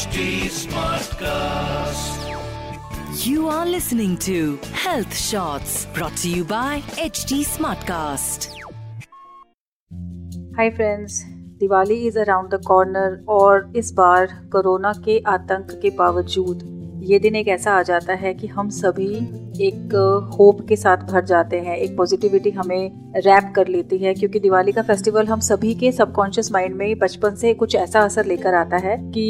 HT Smartcast. You are listening to Health Shots brought to you by HT Smartcast. Hi friends Diwali is around the corner और इस बार corona के आतंक के बावजूद ये दिन एक ऐसा आ जाता है कि हम सभी एक होप के साथ भर जाते हैं एक पॉजिटिविटी हमें रैप कर लेती है क्योंकि दिवाली का फेस्टिवल हम सभी के सबकॉन्शियस माइंड में बचपन से कुछ ऐसा असर लेकर आता है कि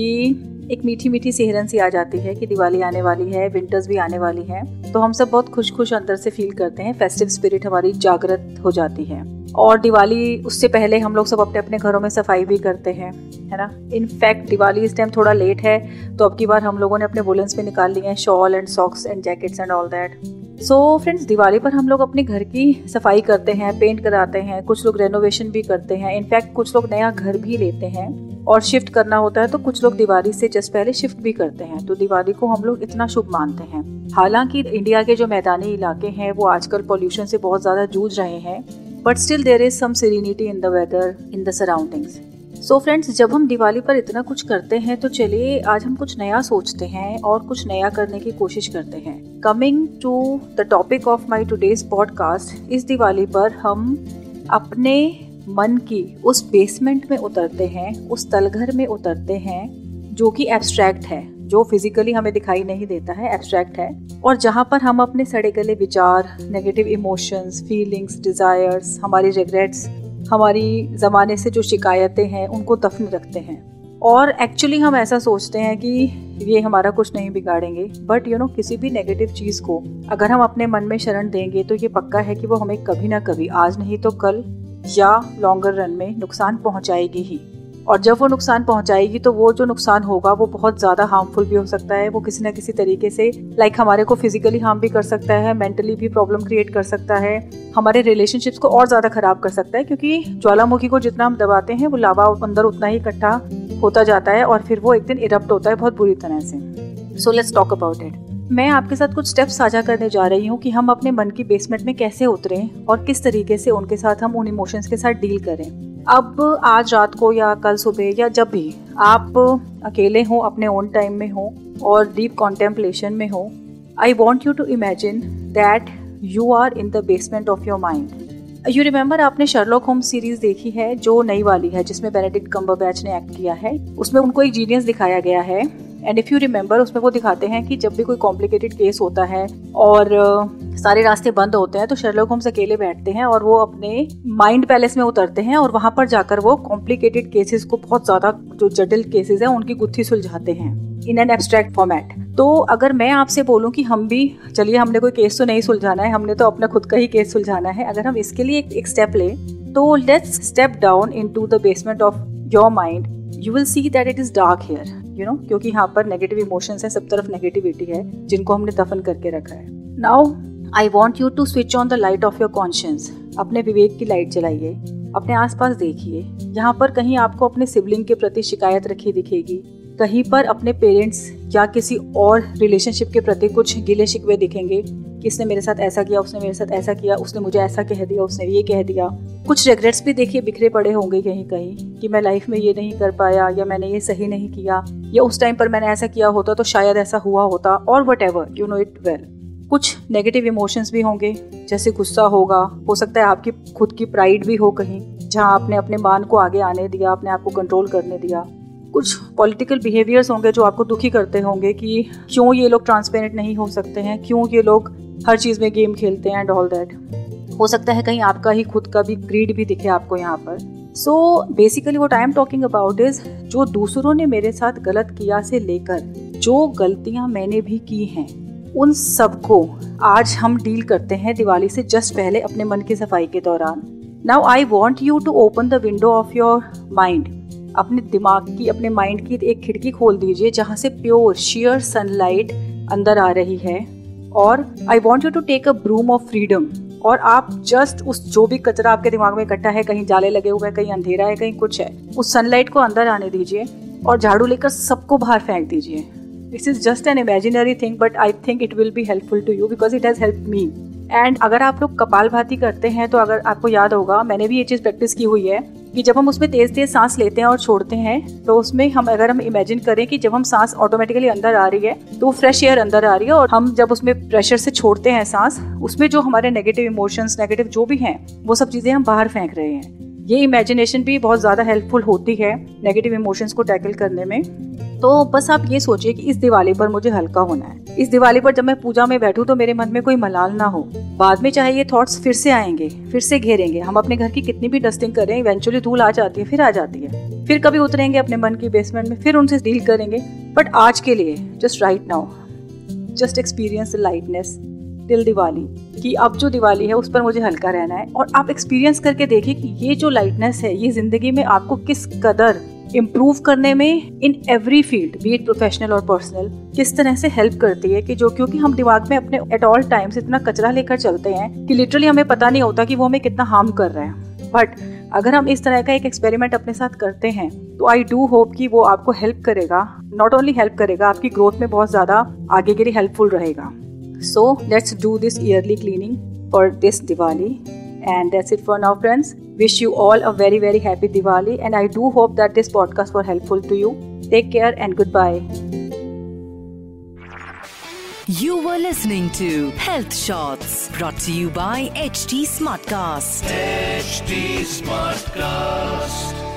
एक मीठी मीठी सी हिरन सी आ जाती है कि दिवाली आने वाली है विंटर्स भी आने वाली है। तो हम सब बहुत खुश खुश अंदर से फील करते हैं फेस्टिव स्पिरिट हमारी जागृत हो जाती है। और दिवाली उससे पहले हम लोग सब अपने अपने घरों में सफ़ाई भी करते हैं, है ना? इनफैक्ट दिवाली इस टाइम थोड़ा लेट है तो अब की बार हम लोगों ने अपने वुलन्स में निकाल लिए हैं shawl and socks and jackets and all that so friends Diwali पर हम लोग अपने घर की सफ़ाई करते हैं पेंट कराते हैं, कुछ लोग रेनोवेशन भी करते हैं। इनफैक्ट कुछ लोग नया घर भी लेते हैं। और शिफ्ट करना होता है तो कुछ लोग दिवाली से जस्ट पहले शिफ्ट भी करते हैं। तो दिवाली को हम लोग इतना शुभ मानते हैं। हालाँकि इंडिया के जो मैदानी इलाके हैं, वो आजकल पॉल्यूशन से बहुत ज़्यादा जूझ रहे हैं but still there is some in the weather in the surroundings so friends जब हम दिवाली पर इतना कुछ करते हैं तो चलिए आज हम कुछ नया सोचते हैं और कुछ नया करने की कोशिश करते हैं। Coming to the topic of my today's podcast इस दिवाली पर हम अपने मन की उस बेसमेंट में उतरते हैं, उस तलघर में उतरते हैं, जो कि एब्स्ट्रैक्ट है, जो फिजिकली हमें दिखाई नहीं देता है एब्स्ट्रैक्ट है। और जहाँ पर हम अपने सड़े गले विचार नेगेटिव इमोशंस फीलिंग्स डिजायर्स हमारी रिग्रेट्स हमारी ज़माने से जो शिकायतें हैं, उनको दफन रखते हैं। और एक्चुअली हम ऐसा सोचते हैं कि ये हमारा कुछ नहीं बिगाड़ेंगे। बट यू नो किसी भी नेगेटिव चीज़ को अगर हम अपने मन में शरण देंगे तो ये पक्का है कि वो हमें कभी ना कभी, आज नहीं तो कल या लॉन्गर रन में नुकसान पहुंचाएगी ही। और जब वो नुकसान पहुंचाएगी तो वो जो नुकसान होगा, वो बहुत ज़्यादा हार्मफुल भी हो सकता है। वो किसी ना किसी तरीके से लाइक हमारे को फिजिकली हार्म भी कर सकता है मेंटली भी प्रॉब्लम क्रिएट कर सकता है। हमारे रिलेशनशिप्स को और ज़्यादा खराब कर सकता है, क्योंकि ज्वालामुखी को जितना हम दबाते हैं, वो लावा अंदर उतना ही इकट्ठा होता जाता है और फिर वो एक दिन इरप्ट होता है, बहुत बुरी तरह से। So let's talk about it मैं आपके साथ कुछ स्टेप्स साझा करने जा रही हूँ कि हम अपने मन की बेसमेंट में कैसे उतरें और किस तरीके से उनके साथ हम उन इमोशंस के साथ डील करें। अब आज रात को या कल सुबह या जब भी आप अकेले हो, अपने ओन टाइम में हो और डीप कॉन्टेम्पलेशन में हो I want you to imagine that you are in the basement of your mind you remember आपने शर्लॉक होम सीरीज़ देखी है, जो नई वाली है, जिसमें बेनेडिक्ट कम्बरबैच ने एक्ट किया है। उसमें उनको एक जीनियस दिखाया गया है। एंड इफ़ यू रिमेम्बर उसमें वो दिखाते हैं कि जब भी कोई कॉम्प्लिकेटेड केस होता है और सारे रास्ते बंद होते हैं तो शर्लॉक होम्स अकेले बैठते हैं और वो अपने माइंड पैलेस में उतरते हैं और वहाँ पर जाकर वो कॉम्प्लिकेटेड केसेस को बहुत ज़्यादा, जो जटिल केसेस हैं, उनकी गुत्थी सुलझाते हैं इन एन एब्स्ट्रैक्ट फॉर्मेट तो अगर मैं आपसे बोलूँ कि हम भी, चलिए हमने कोई केस तो नहीं सुलझाना है, हमने तो अपना खुद का ही केस सुलझाना है, अगर हम इसके लिए एक स्टेप लें तो let's step down into the basement of your mind you will see that it is dark here you know क्योंकि यहाँ पर नेगेटिव इमोशंस है, सब तरफ़ नेगेटिविटी है, जिनको हमने दफन करके रखा है। Now I want you to switch on the light of your conscience अपने विवेक की लाइट जलाइए, अपने आसपास देखिए। यहाँ पर कहीं आपको अपने सिबलिंग के प्रति शिकायत रखी दिखेगी। कहीं पर अपने पेरेंट्स या किसी और रिलेशनशिप के प्रति कुछ गिले शिकवे दिखेंगे। कि इसने मेरे साथ ऐसा किया, उसने मेरे साथ ऐसा किया, उसने मुझे ऐसा कह दिया, उसने ये कह दिया। कुछ रिग्रेट्स भी देखिए बिखरे पड़े होंगे कहीं कहीं कि मैं लाइफ में ये नहीं कर पाया या मैंने ये सही नहीं किया या उस टाइम पर मैंने ऐसा किया होता तो शायद ऐसा हुआ होता और whatever you know it well कुछ नेगेटिव इमोशंस भी होंगे, जैसे गुस्सा होगा, हो सकता है आपकी खुद की प्राइड भी हो कहीं, जहाँ आपने अपने मान को आगे आने दिया, अपने आप को कंट्रोल करने दिया। कुछ पॉलिटिकल बिहेवियर्स होंगे जो आपको दुखी करते होंगे कि क्यों ये लोग ट्रांसपेरेंट नहीं हो सकते हैं, क्यों ये लोग हर चीज़ में गेम खेलते हैं एंड ऑल दैट हो सकता है कहीं आपका ही खुद का भी ग्रीड भी दिखे आपको यहाँ पर। So basically what I am talking about is जो दूसरों ने मेरे साथ गलत किया से लेकर, जो गलतियाँ मैंने भी की हैं, उन सबको आज हम डील करते हैं दिवाली से जस्ट पहले अपने मन की सफ़ाई के दौरान। Now I want you to open the window of your mind अपने दिमाग की, अपने माइंड की एक खिड़की खोल दीजिए जहाँ से प्योर शेयर सनलाइट अंदर आ रही है। और I want you to take a broom of freedom और आप जस्ट उस जो भी कचरा आपके दिमाग में इकट्ठा है, कहीं जाले लगे हुए हैं, कहीं अंधेरा है, कहीं कुछ है, उस सनलाइट को अंदर आने दीजिए और झाड़ू लेकर सबको बाहर फेंक दीजिए। This is just an imaginary thing but I think it will be helpful to you because it has help me and अगर आप लोग कपाल भाती करते हैं तो अगर आपको याद होगा, मैंने भी ये चीज़ प्रैक्टिस की हुई है कि जब हम उसमें तेज तेज सांस लेते हैं और छोड़ते हैं तो उसमें हम अगर हम इमेजिन करें कि जब हम सांस ऑटोमेटिकली अंदर आ रही है तो वो फ्रेश एयर अंदर आ रही है और हम जब उसमें प्रेशर से छोड़ते हैं सांस, उसमें जो हमारे नेगेटिव इमोशंस नेगेटिव जो भी हैं, वो सब चीज़ें हम बाहर फेंक रहे हैं। ये इमेजिनेशन भी बहुत ज़्यादा हेल्पफुल होती है नेगेटिव इमोशंस को टैकल करने में। तो बस आप ये सोचिए कि इस दिवाली पर मुझे हल्का होना है। इस दिवाली पर जब मैं पूजा में बैठूं तो मेरे मन में कोई मलाल ना हो। बाद में चाहे ये थॉट्स फिर से आएँगे, फिर से घेरेंगे। हम अपने घर की कितनी भी डस्टिंग करें इवेंचुअली धूल आ जाती है, फिर आ जाती है। फिर कभी उतरेंगे अपने मन की बेसमेंट में, फिर उनसे डील करेंगे। बट आज के लिए just right now just experience lightness till Diwali कि अब जो दिवाली है, उस पर मुझे हल्का रहना है। और आप एक्सपीरियंस करके देखिए कि ये जो लाइटनेस है, ये ज़िंदगी में आपको किस कदर इम्प्रूव करने में in every field be it professional और पर्सनल किस तरह से हेल्प करती है कि जो, क्योंकि हम दिमाग में अपने एट ऑल टाइम्स इतना कचरा लेकर चलते हैं कि लिटरली हमें पता नहीं होता कि वो हमें कितना हार्म कर रहे हैं। बट अगर हम इस तरह का एक एक्सपेरिमेंट अपने साथ करते हैं तो आई डू होप कि वो आपको हेल्प करेगा। नॉट ओनली हेल्प करेगा, आपकी ग्रोथ में बहुत ज़्यादा आगे के लिए हेल्पफुल रहेगा। So let's do this yearly cleaning for this Diwali. And that's it for now, friends. Wish you all a very, very happy Diwali. And I do hope that this podcast was helpful to you. Take care and goodbye. You were listening to Health Shots brought to you by HT Smartcast. HT Smartcast.